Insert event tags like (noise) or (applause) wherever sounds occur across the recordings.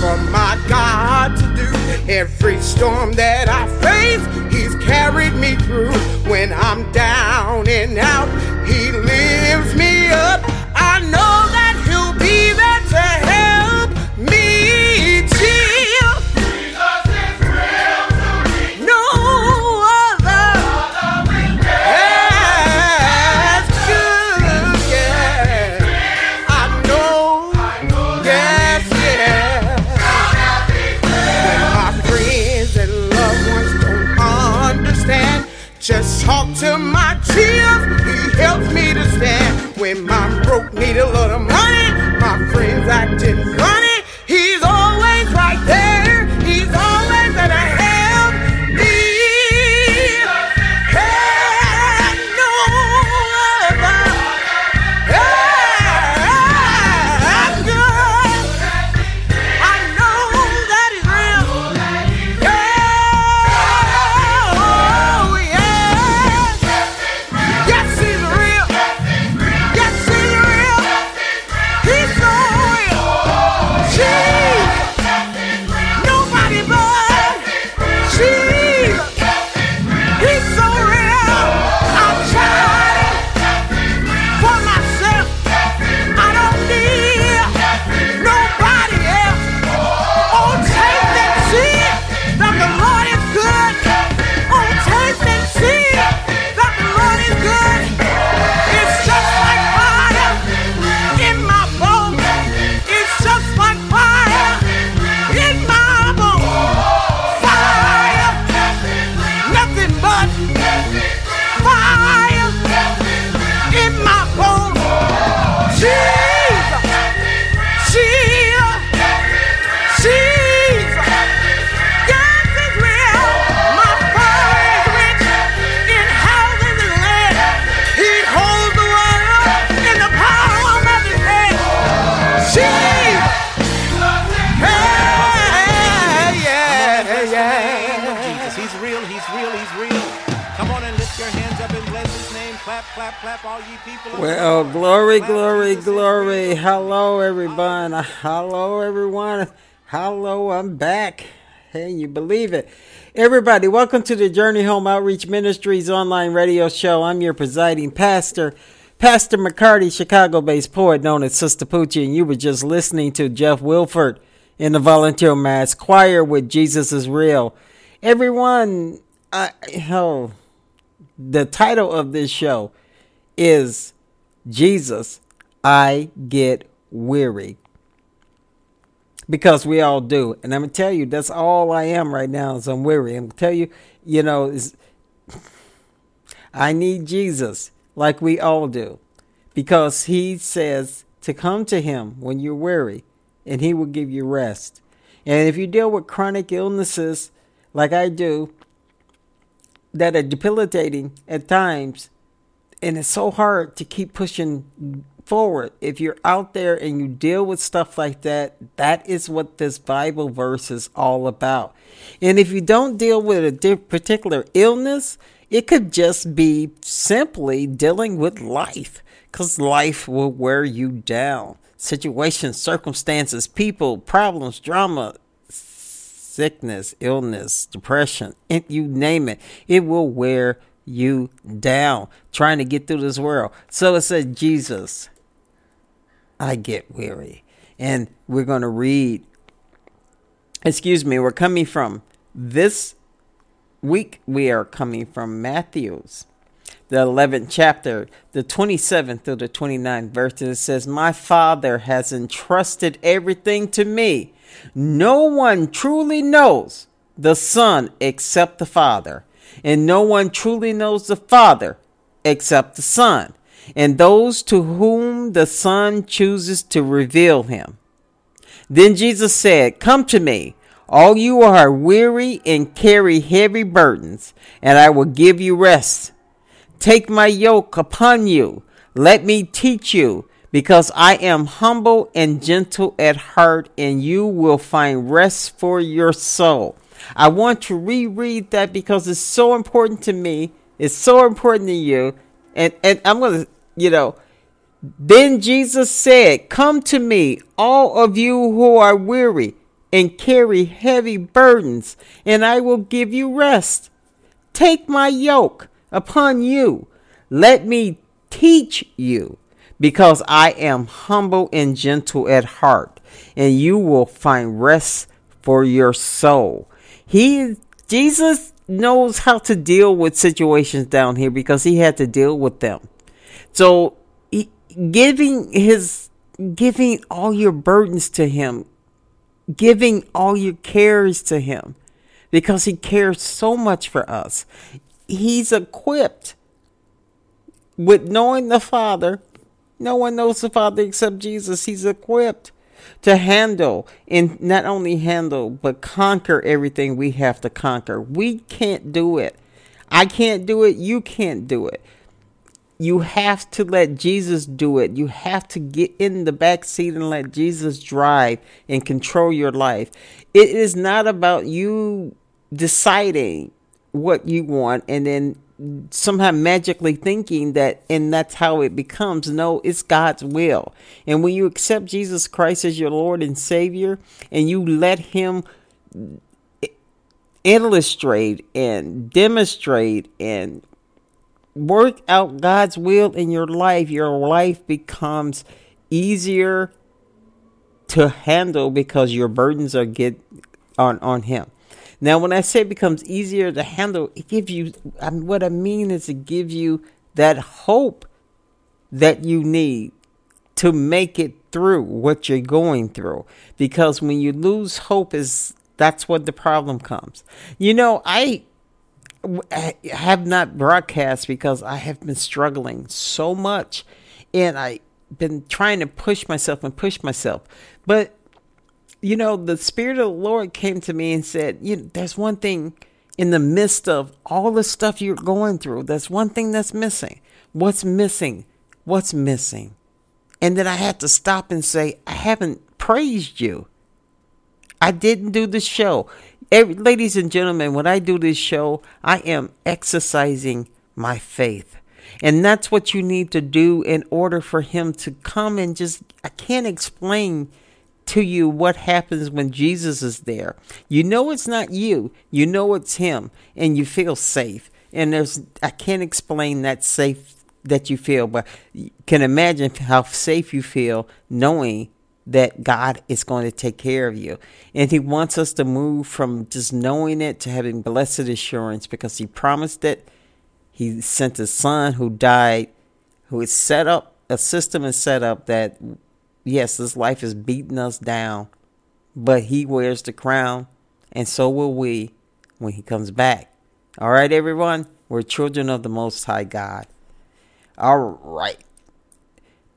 For my God to do. Every storm that I face, He's carried me through. When I'm down and out, He believe it. Everybody, welcome to the Journey Home Outreach Ministries online radio show. I'm your presiding pastor, Pastor McCarty, Chicago based poet known as Sister Poochie, and you were just listening to Jeff Wilford in the Volunteer Mass Choir with Jesus is Real. Everyone, I, oh, the title of this show is Jesus, I Get Weary. Because we all do. And I'm to tell you, that's all I am right now is I'm weary. I'm to tell you, you know, I need Jesus like we all do. Because he says to come to him when you're weary and he will give you rest. And if you deal with chronic illnesses like I do, that are debilitating at times, and it's so hard to keep pushing forward. If you're out there and you deal with stuff like that, that is what this Bible verse is all about. And if you don't deal with a particular illness, it could just be simply dealing with life because life will wear you down. Situations, circumstances, people, problems, drama, sickness, illness, depression, you name it, it will wear you down trying to get through this world. So it says, Jesus, I get weary. And we're going to read, excuse me, we're coming from this week, we are coming from Matthew's the 11th chapter, the 27th through the 29th verse, it says, My Father has entrusted everything to me. No one truly knows the Son except the Father, and no one truly knows the Father except the Son, and those to whom the Son chooses to reveal him. Then Jesus said, Come to me, all you are weary and carry heavy burdens, and I will give you rest. Take my yoke upon you. Let me teach you, because I am humble and gentle at heart, and you will find rest for your soul. I want to reread that because it's so important to me. It's so important to you. And and I'm gonna, you know, then Jesus said, Come to me, all of you who are weary and carry heavy burdens, and I will give you rest. Take my yoke upon you. Let me teach you, because I am humble and gentle at heart, and you will find rest for your soul. He, Jesus knows how to deal with situations down here because he had to deal with them. So, he, giving his, giving all your burdens to him, giving all your cares to him, because he cares so much for us. He's equipped with knowing the Father. No one knows the Father except Jesus. He's equipped to handle and not only handle but conquer everything we have to conquer. We can't do it. I can't do it. You can't do it. You have to let Jesus do it. You have to get in the back seat and let Jesus drive and control your life. It is not about you deciding what you want and then somehow magically thinking that and that's how it becomes no it's god's will and when you accept jesus christ as your lord and savior and you let him illustrate and demonstrate and work out god's will in your life your life becomes easier to handle because your burdens are get on on him now, when I say it becomes easier to handle, it gives you, I mean, what I mean is it gives you that hope that you need to make it through what you're going through. Because when you lose hope, is that's what the problem comes. You know, I I have not broadcast because I have been struggling so much and I been trying to push myself and push myself. But you know, the Spirit of the Lord came to me and said, you know, there's one thing in the midst of all the stuff you're going through, there's one thing that's missing. What's missing? What's missing? And then I had to stop and say, I haven't praised you. I didn't do the show. Every, ladies and gentlemen, when I do this show, I am exercising my faith. And that's what you need to do in order for him to come and just, I can't explain to you what happens when Jesus is there. You know it's not you, you know it's him, and you feel safe. And there's I can't explain that safe that you feel, but you can imagine how safe you feel knowing that God is going to take care of you. And He wants us to move from just knowing it to having blessed assurance because He promised it. He sent His Son who died, who is set up, a system is set up that yes, this life is beating us down, but he wears the crown, and so will we when he comes back. All right, everyone, we're children of the Most High God. All right.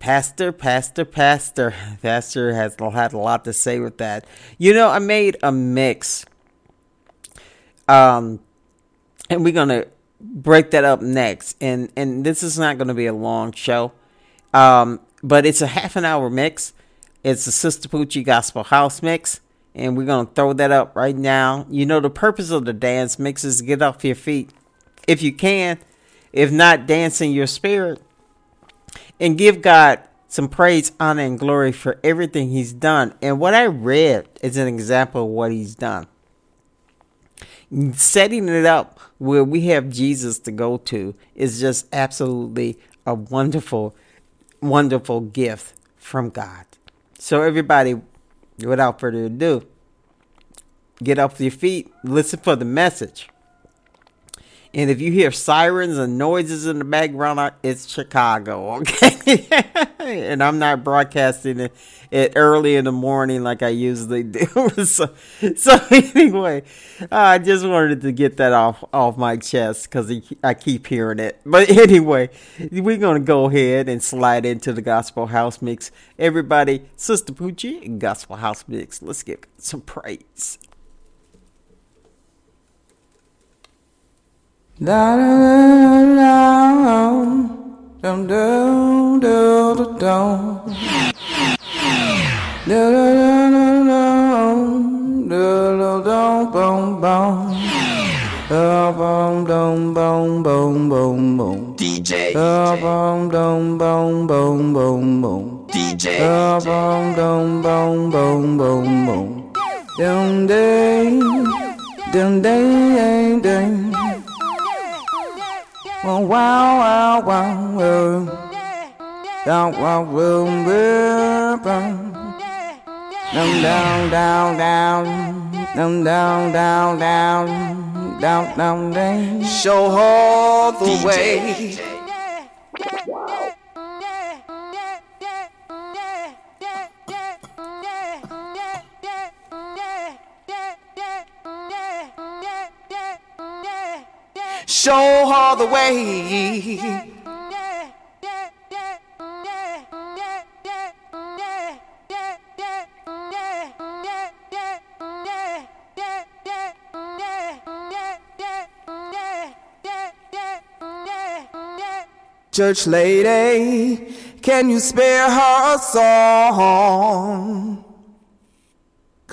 Pastor, Pastor, Pastor. (laughs) Pastor has had a lot to say with that. You know, I made a mix. Um, and we're gonna break that up next. And and this is not gonna be a long show. Um, but it's a half an hour mix. It's a Sister Poochie Gospel House mix, and we're gonna throw that up right now. You know the purpose of the dance mix is get off your feet, if you can. If not, dance in your spirit, and give God some praise, honor, and glory for everything He's done. And what I read is an example of what He's done. Setting it up where we have Jesus to go to is just absolutely a wonderful wonderful gift from God. So, everybody, without further ado, get off your feet, listen for the message. And if you hear sirens and noises in the background, it's Chicago, (laughs) okay? and I'm not broadcasting it, it, early in the morning like I usually do. (laughs) so, so anyway, I just wanted to get that off off my chest because I keep hearing it. But (laughs) anyway, we're gonna go ahead and slide into the gospel house mix. Everybody, Sister Poochie, gospel house mix. Let's give some praise. Da da da da da DJ DJ Wow, wow, wow, wow. Down, wow, boom, boom, boom. Down, down, down, down. Down, down, down, down. Down, down, down. Show her the way. Show her the way. Church lady, can you spare her a song?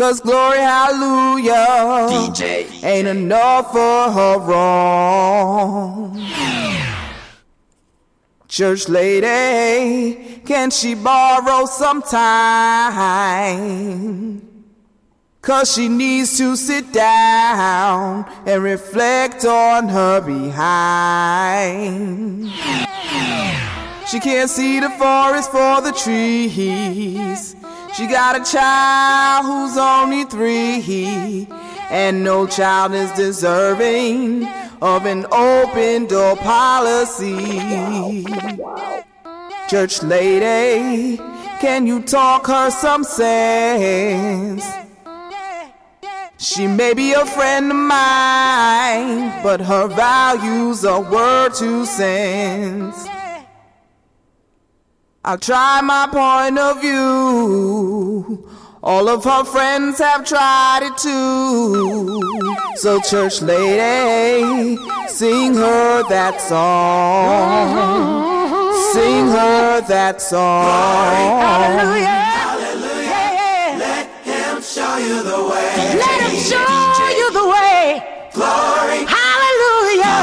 Cause glory, hallelujah, DJ ain't enough for her wrong. Church lady, can she borrow some time? Cause she needs to sit down and reflect on her behind. She can't see the forest for the trees. She got a child who's only three, and no child is deserving of an open door policy. Church lady, can you talk her some sense? She may be a friend of mine, but her values are worth two cents. I'll try my point of view. All of her friends have tried it too. So, church lady, sing her that song. Sing her that song. Glory, hallelujah. Hallelujah. Yeah. Let him show you the way. Let him show you the way. Glory, Hallelujah.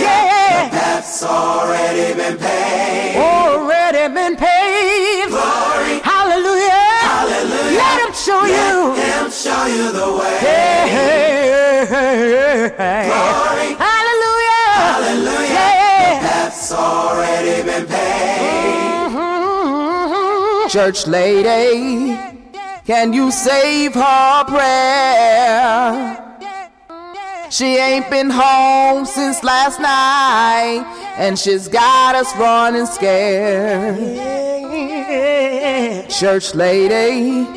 Yeah. that's already been paid. Already been paved. Glory, Hallelujah. hallelujah. Let him show you. Let Him show you the way. Glory, Hallelujah. hallelujah. Yeah. That's already been paid. Mm-hmm. Church lady, can you save her prayer? She ain't been home since last night, and she's got us running scared. Church lady,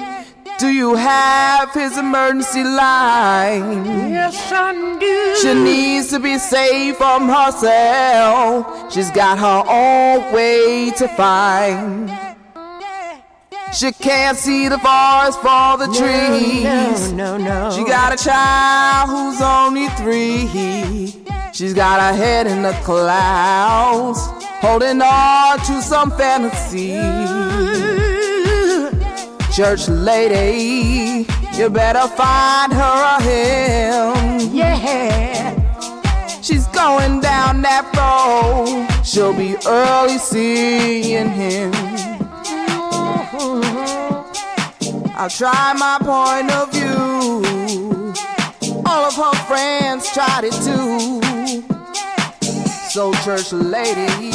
do you have his emergency line? Yes, I do. She needs to be saved from herself. She's got her own way to find. She can't see the forest for the trees. No, no, no. She got a child who's only three. She's got her head in the clouds, holding on to some fantasy. Church lady, you better find her a hymn. Yeah. She's going down that road. She'll be early seeing him. Mm-hmm. I'll try my point of view. All of her friends tried it too. So, church lady,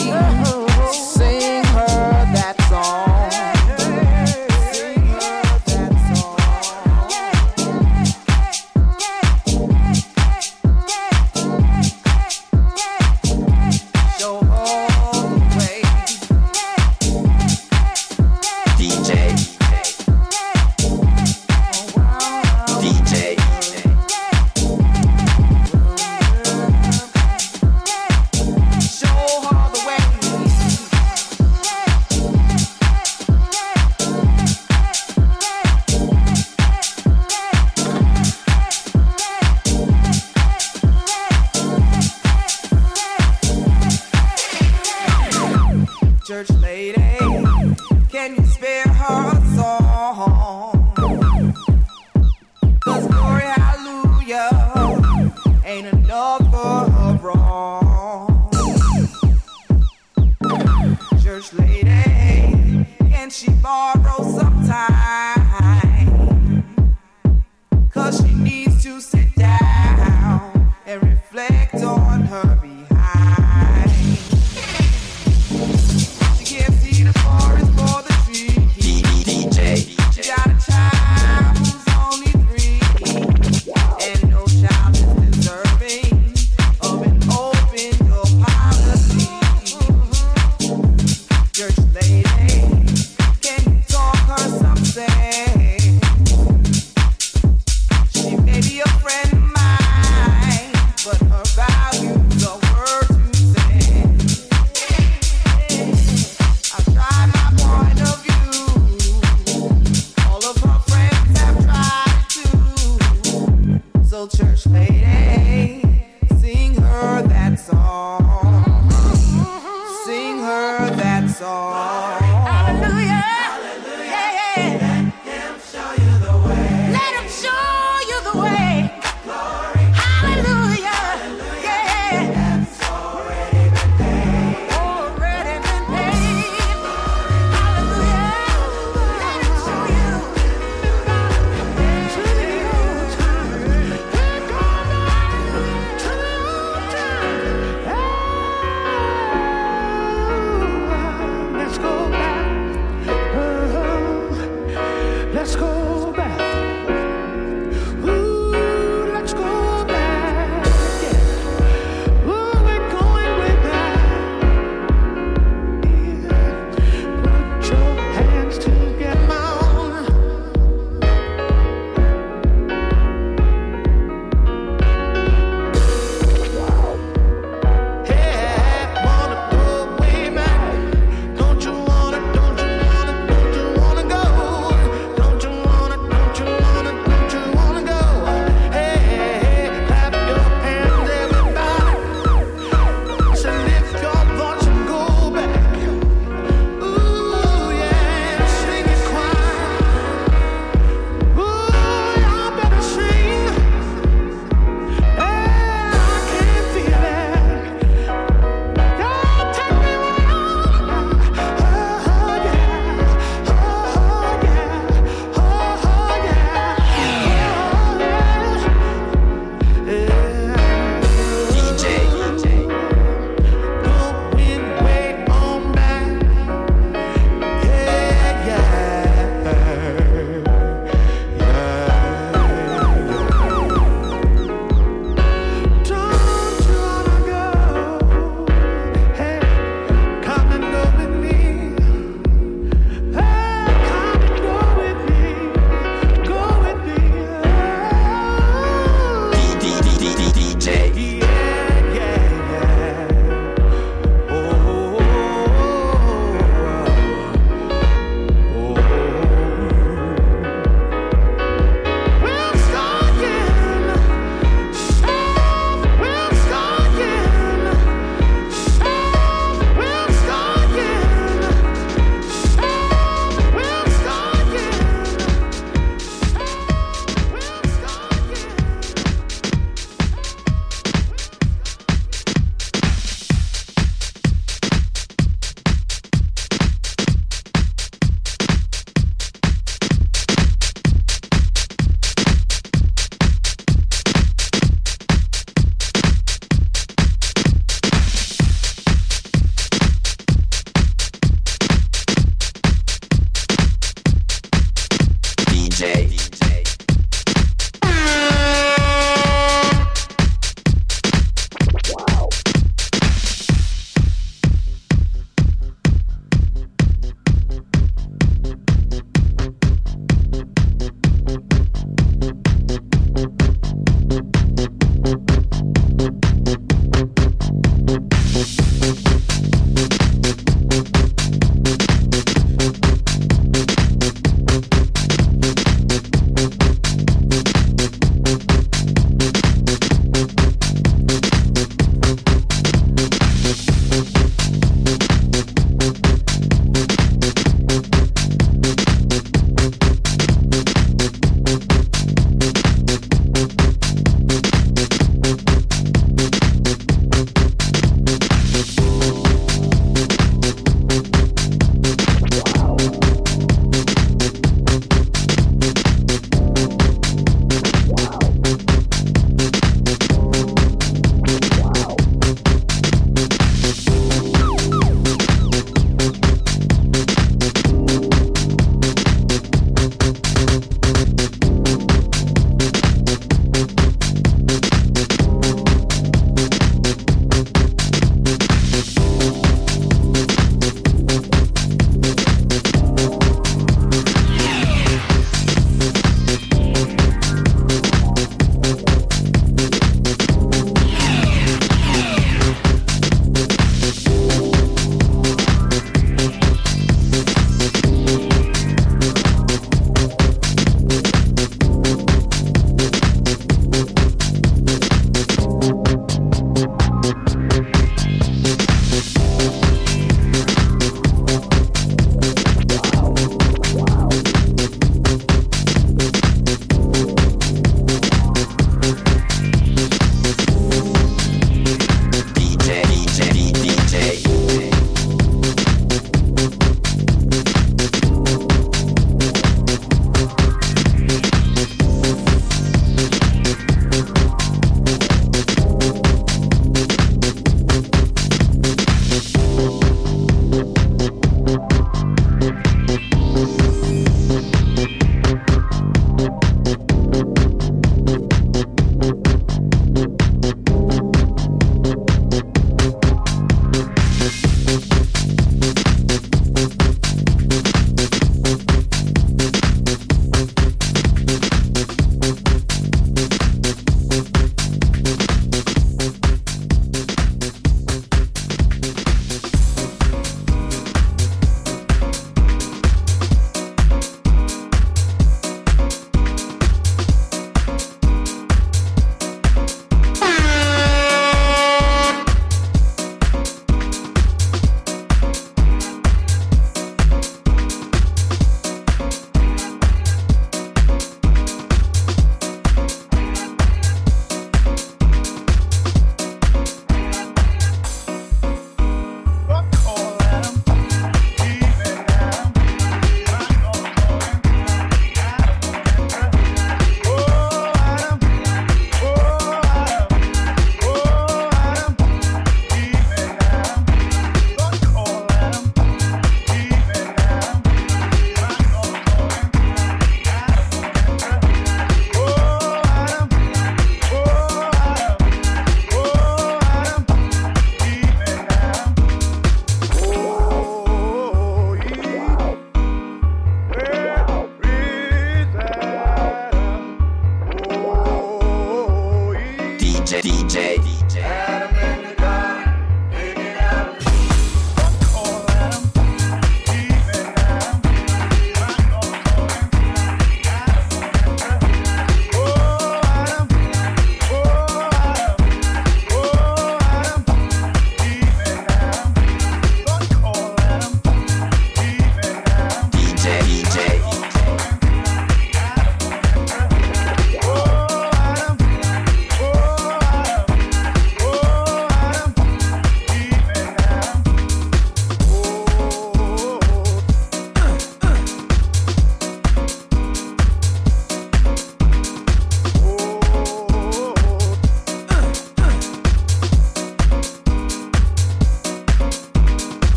you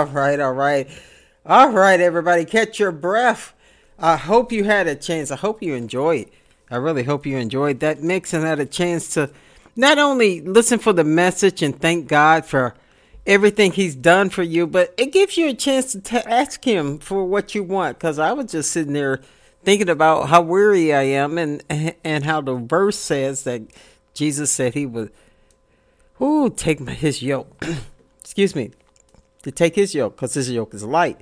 All right, all right. All right, everybody, catch your breath. I hope you had a chance. I hope you enjoyed. I really hope you enjoyed that mix and had a chance to not only listen for the message and thank God for everything He's done for you, but it gives you a chance to t- ask Him for what you want. Because I was just sitting there thinking about how weary I am and and how the verse says that Jesus said He would, ooh, take my, His yoke. (clears throat) Excuse me, to take his yoke because his yoke is light.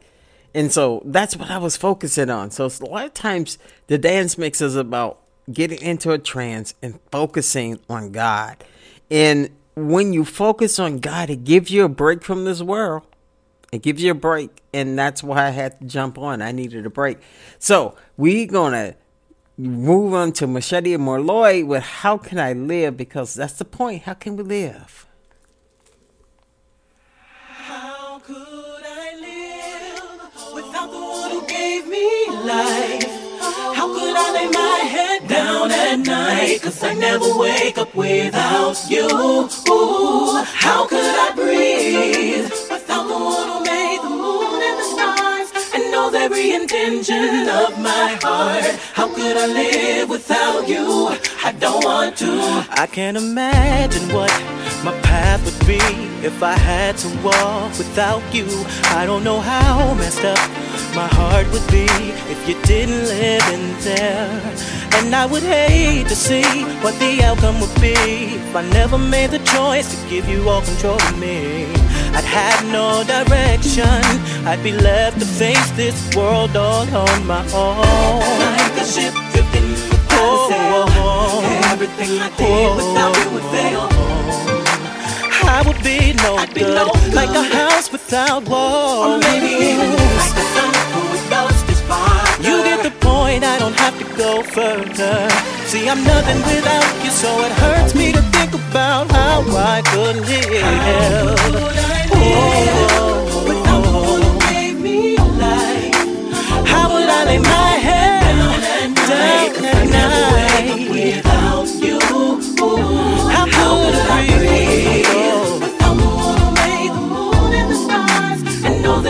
And so that's what I was focusing on. So a lot of times the dance mix is about getting into a trance and focusing on God. And when you focus on God, it gives you a break from this world. It gives you a break. And that's why I had to jump on. I needed a break. So we're going to move on to Machete and Morloy with How Can I Live? Because that's the point. How can we live? Me life? How could I lay my head down at night? Cause I never wake up without you. Ooh, how could I breathe without the one who made the moon and the stars and knows every intention of my heart? How could I live without you? I don't want to. I can't imagine what my path would be if I had to walk without you. I don't know how messed up my heart would be if you didn't live in there. And I would hate to see what the outcome would be if I never made the choice to give you all control of me. I'd have no direction. I'd be left to face this world all on my own. Like a ship drifting without a sail. Everything I did without you would fail. I would be no I'd be good, no good. like a house without walls. Or maybe even like the sun who would lost his fire. You get the point, I don't have to go further. See, I'm nothing without you, so it hurts me to think about how I could live. Oh, without the one who gave me life. how would I lay my head down at night? Without you, How could I? Oh, without the one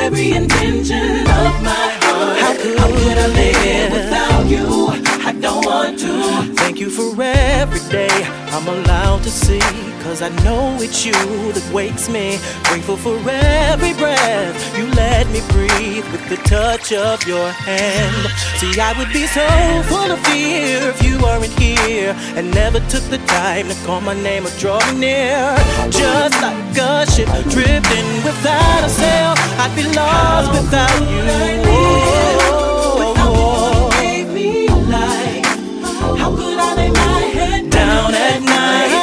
every intention of my How could I live? without you? I don't want to. Thank you for every day I'm allowed to see. Cause I know it's you that wakes me. Grateful for every breath you let me breathe with the touch of your hand. See, I would be so full of fear if you weren't here and never took the time to call my name or draw me near. Just like a ship drifting without a sail, I'd be lost without you. Without who gave me life. How could I lay my head Down at night.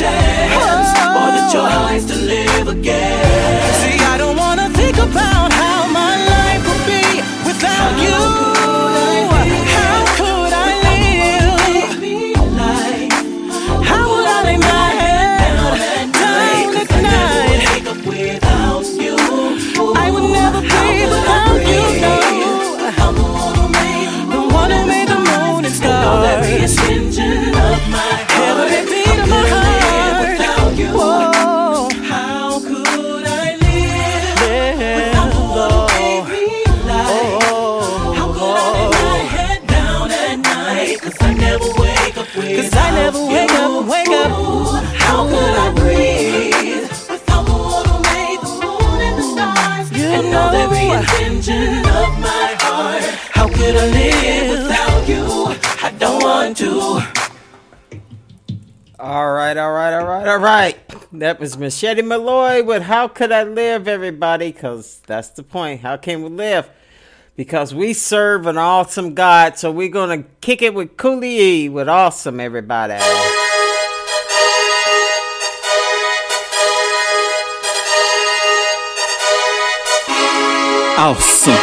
Have all right. That was Machete Malloy with How Could I Live, everybody? Because that's the point. How can we live? Because we serve an awesome God. So we're going to kick it with Cooley with awesome, everybody. Awesome.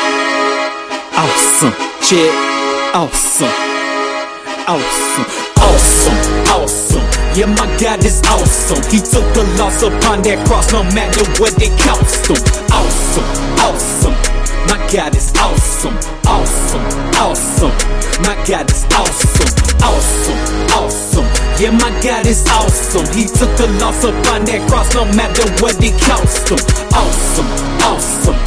Awesome. Check. Awesome. Awesome. Yeah, my God is awesome. He took the loss upon that cross, no matter what it cost him. Awesome. Awesome. My God is awesome, awesome, awesome. My God is awesome, awesome, awesome. Yeah, my God is awesome. He took the loss upon that cross, no matter what it cost him. Awesome, awesome.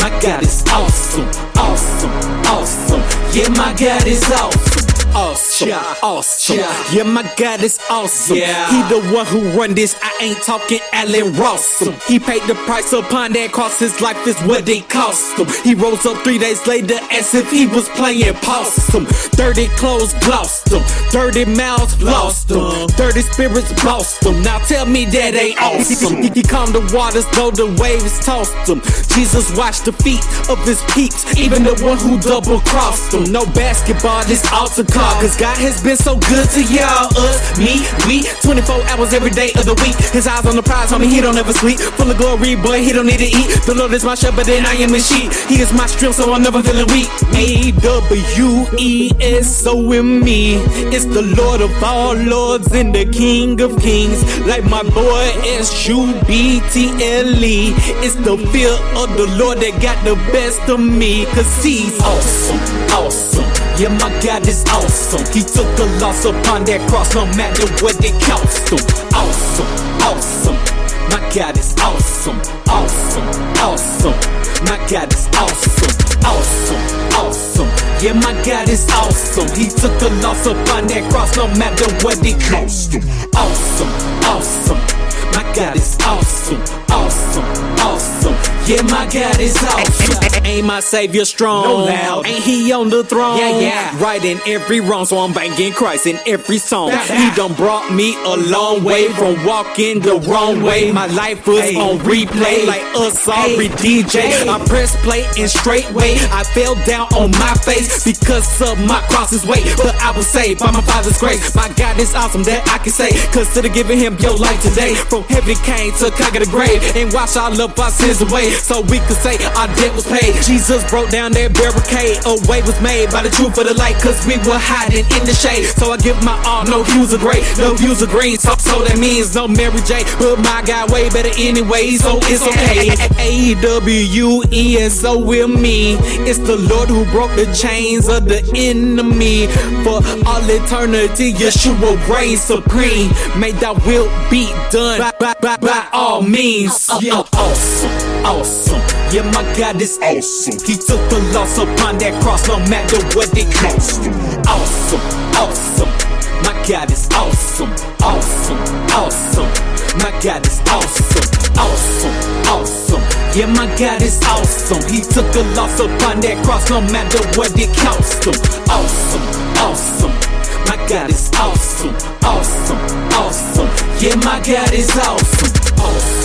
My God is awesome, awesome, awesome. Yeah, my God is awesome. Awesome, awesome. Yeah, my God is awesome. Yeah. He the one who run this. I ain't talking Allen Ross. He paid the price upon that cost. His life is what it cost him. He rose up three days later as if he was playing possum. Dirty clothes glossed him. Dirty mouths lost him. Dirty spirits bossed him. Now tell me that ain't awesome. He, he calmed the waters though the waves tossed him. Jesus washed the feet of his peeps. Even the one who double crossed him. No basketball, this altar call. Cause God has been so good to y'all. Us, me, we. 24 hours every day of the week. His eyes on the prize, homie, he don't ever sleep. Full of glory, boy, he don't need to eat. The Lord is my shepherd, and I am his sheep. He is my strength, so I'm never feeling weak. A W E S O M me. It's the Lord of all lords and the King of kings. Like my boy S U B T L E. It's the fear of the Lord that got the best of me. Cause he's awesome, awesome. Yeah, my God is awesome. He took the loss upon that cross, no matter what it cost him. Awesome, awesome. My God is awesome, awesome, awesome. My God is awesome, awesome, awesome. Yeah, my God is awesome. He took the loss upon that cross, no matter what it cost him. Awesome, awesome. My God is awesome, awesome. Yeah, my God is awesome. Ain't my savior strong? No loud. Ain't he on the throne? Yeah, yeah. Right in every wrong, so I'm banking Christ in every song. He done brought me a long way from walking the wrong way. My life was Hey. on replay like a sorry Hey. DJ. Hey. I press play and straight way. I fell down on my face because of my cross's weight. But I was saved by my father's grace. My God is awesome that I can say. Consider giving him your life today. From heaven came to conquer the grave and wash all of our sins away. So we could say our debt was paid. Jesus broke down that barricade. A way was made by the truth of the light. Cause we were hiding in the shade. So I give my all. No hues of gray, no hues of green. So, so that means no Mary J. But my God way better anyway. So it's okay. A W E S O with me. It's the Lord who broke the chains of the enemy. For all eternity, Yeshua reigns supreme. May thy will be done by, by, by, by all means. Yeah, awesome, awesome. Yeah, my God is awesome. He took the loss upon that cross, no matter what it cost. Awesome, awesome. My God is awesome, awesome, awesome. My God is awesome, awesome, awesome. Yeah, my God is awesome. He took the loss upon that cross, no matter what it cost him. Awesome, awesome. My God is awesome, awesome, awesome. Yeah, my God is awesome, awesome,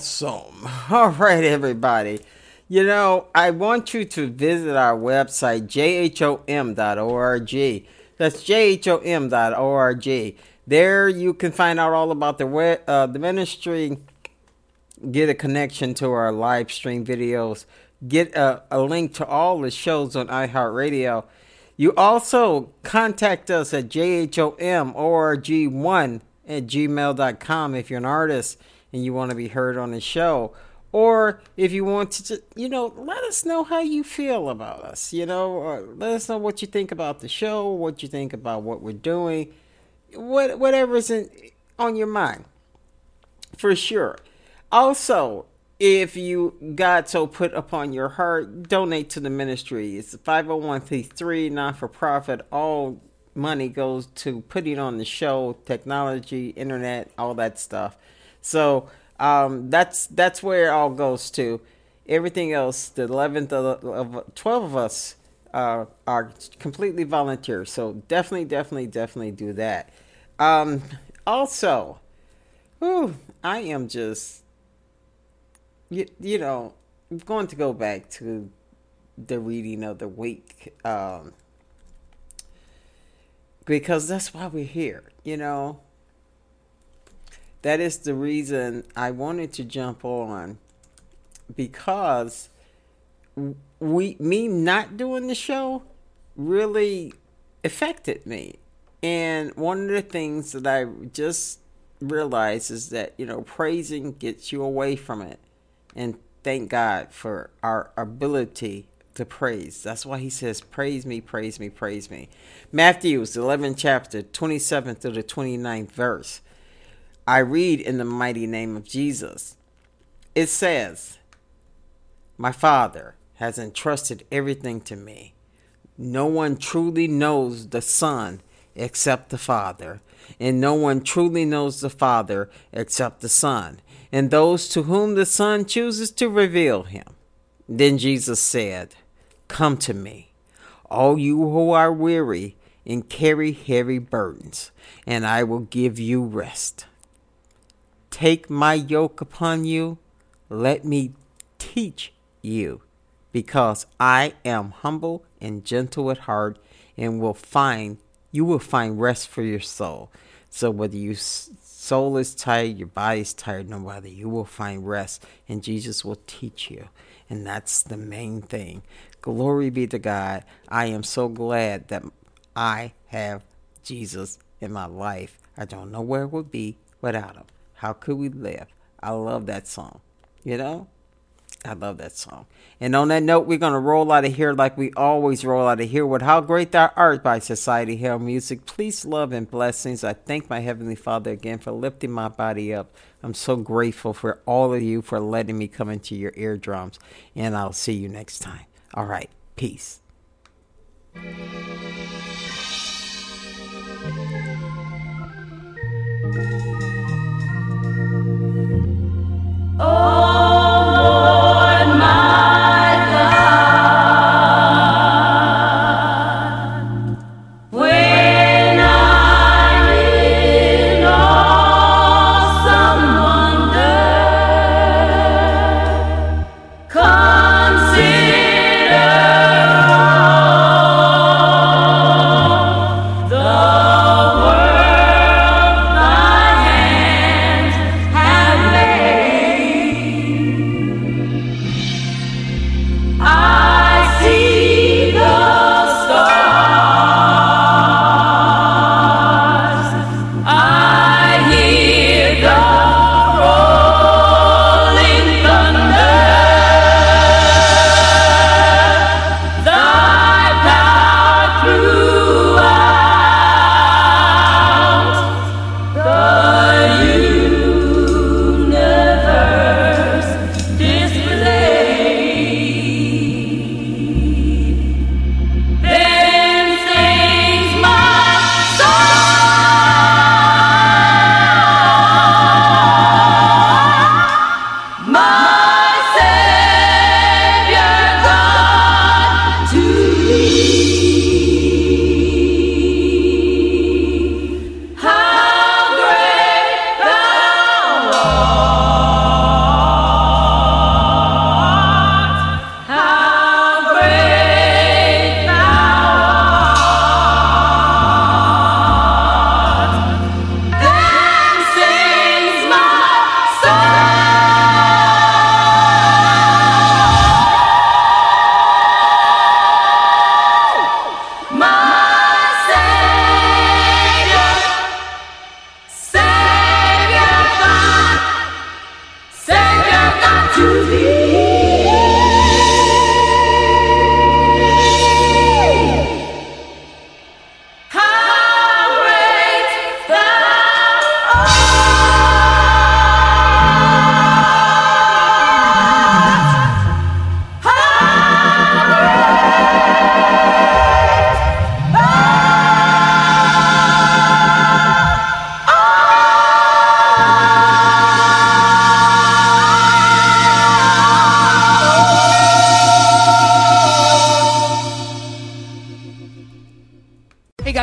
Awesome. (laughs) All right, everybody. You know, I want you to visit our website, jhom.org. That's jhom.org. There you can find out all about the we- uh, the ministry, get a connection to our live stream videos, get a, a link to all the shows on iHeartRadio. You also contact us at jhomorg1 at gmail.com if you're an artist and you want to be heard on the show. Or if you want to, ju- you know, let us know how you feel about us. You know, let us know what you think about the show, what you think about what we're doing, what whatever's in, on your mind for sure. Also, if you God so put upon your heart, donate to the ministry. It's a 501c3 non for profit. All money goes to putting on the show, technology, internet, all that stuff. So um, that's that's where it all goes to. Everything else, the 11th of, 12 of us uh, are completely volunteer. So definitely, definitely, definitely do that. Um, also, Whew, I am just, you, you know, I'm going to go back to the reading of the week um, because that's why we're here, you know. That is the reason I wanted to jump on because we me not doing the show really affected me. And one of the things that I just realized is that, you know, praising gets you away from it. And thank God for our ability to praise. That's why he says, Praise me, praise me, praise me. Matthew's 11th chapter, 27th to the 29th verse. I read in the mighty name of Jesus. It says, My Father has entrusted everything to me. No one truly knows the Son except the Father, and no one truly knows the Father except the Son, and those to whom the Son chooses to reveal him. Then Jesus said, Come to me, all you who are weary and carry heavy burdens, and I will give you rest. Take my yoke upon you, let me teach you, because I am humble and gentle at heart, and will find you will find rest for your soul. So whether your soul is tired, your body is tired, no matter, you will find rest, and Jesus will teach you. And that's the main thing. Glory be to God. I am so glad that I have Jesus in my life. I don't know where it would be without him. How could we live? I love that song. You know? I love that song. And on that note, we're going to roll out of here like we always roll out of here with How Great Thou Art by Society Hell Music. Please, love, and blessings. I thank my Heavenly Father again for lifting my body up. I'm so grateful for all of you for letting me come into your eardrums. And I'll see you next time. All right. Peace. I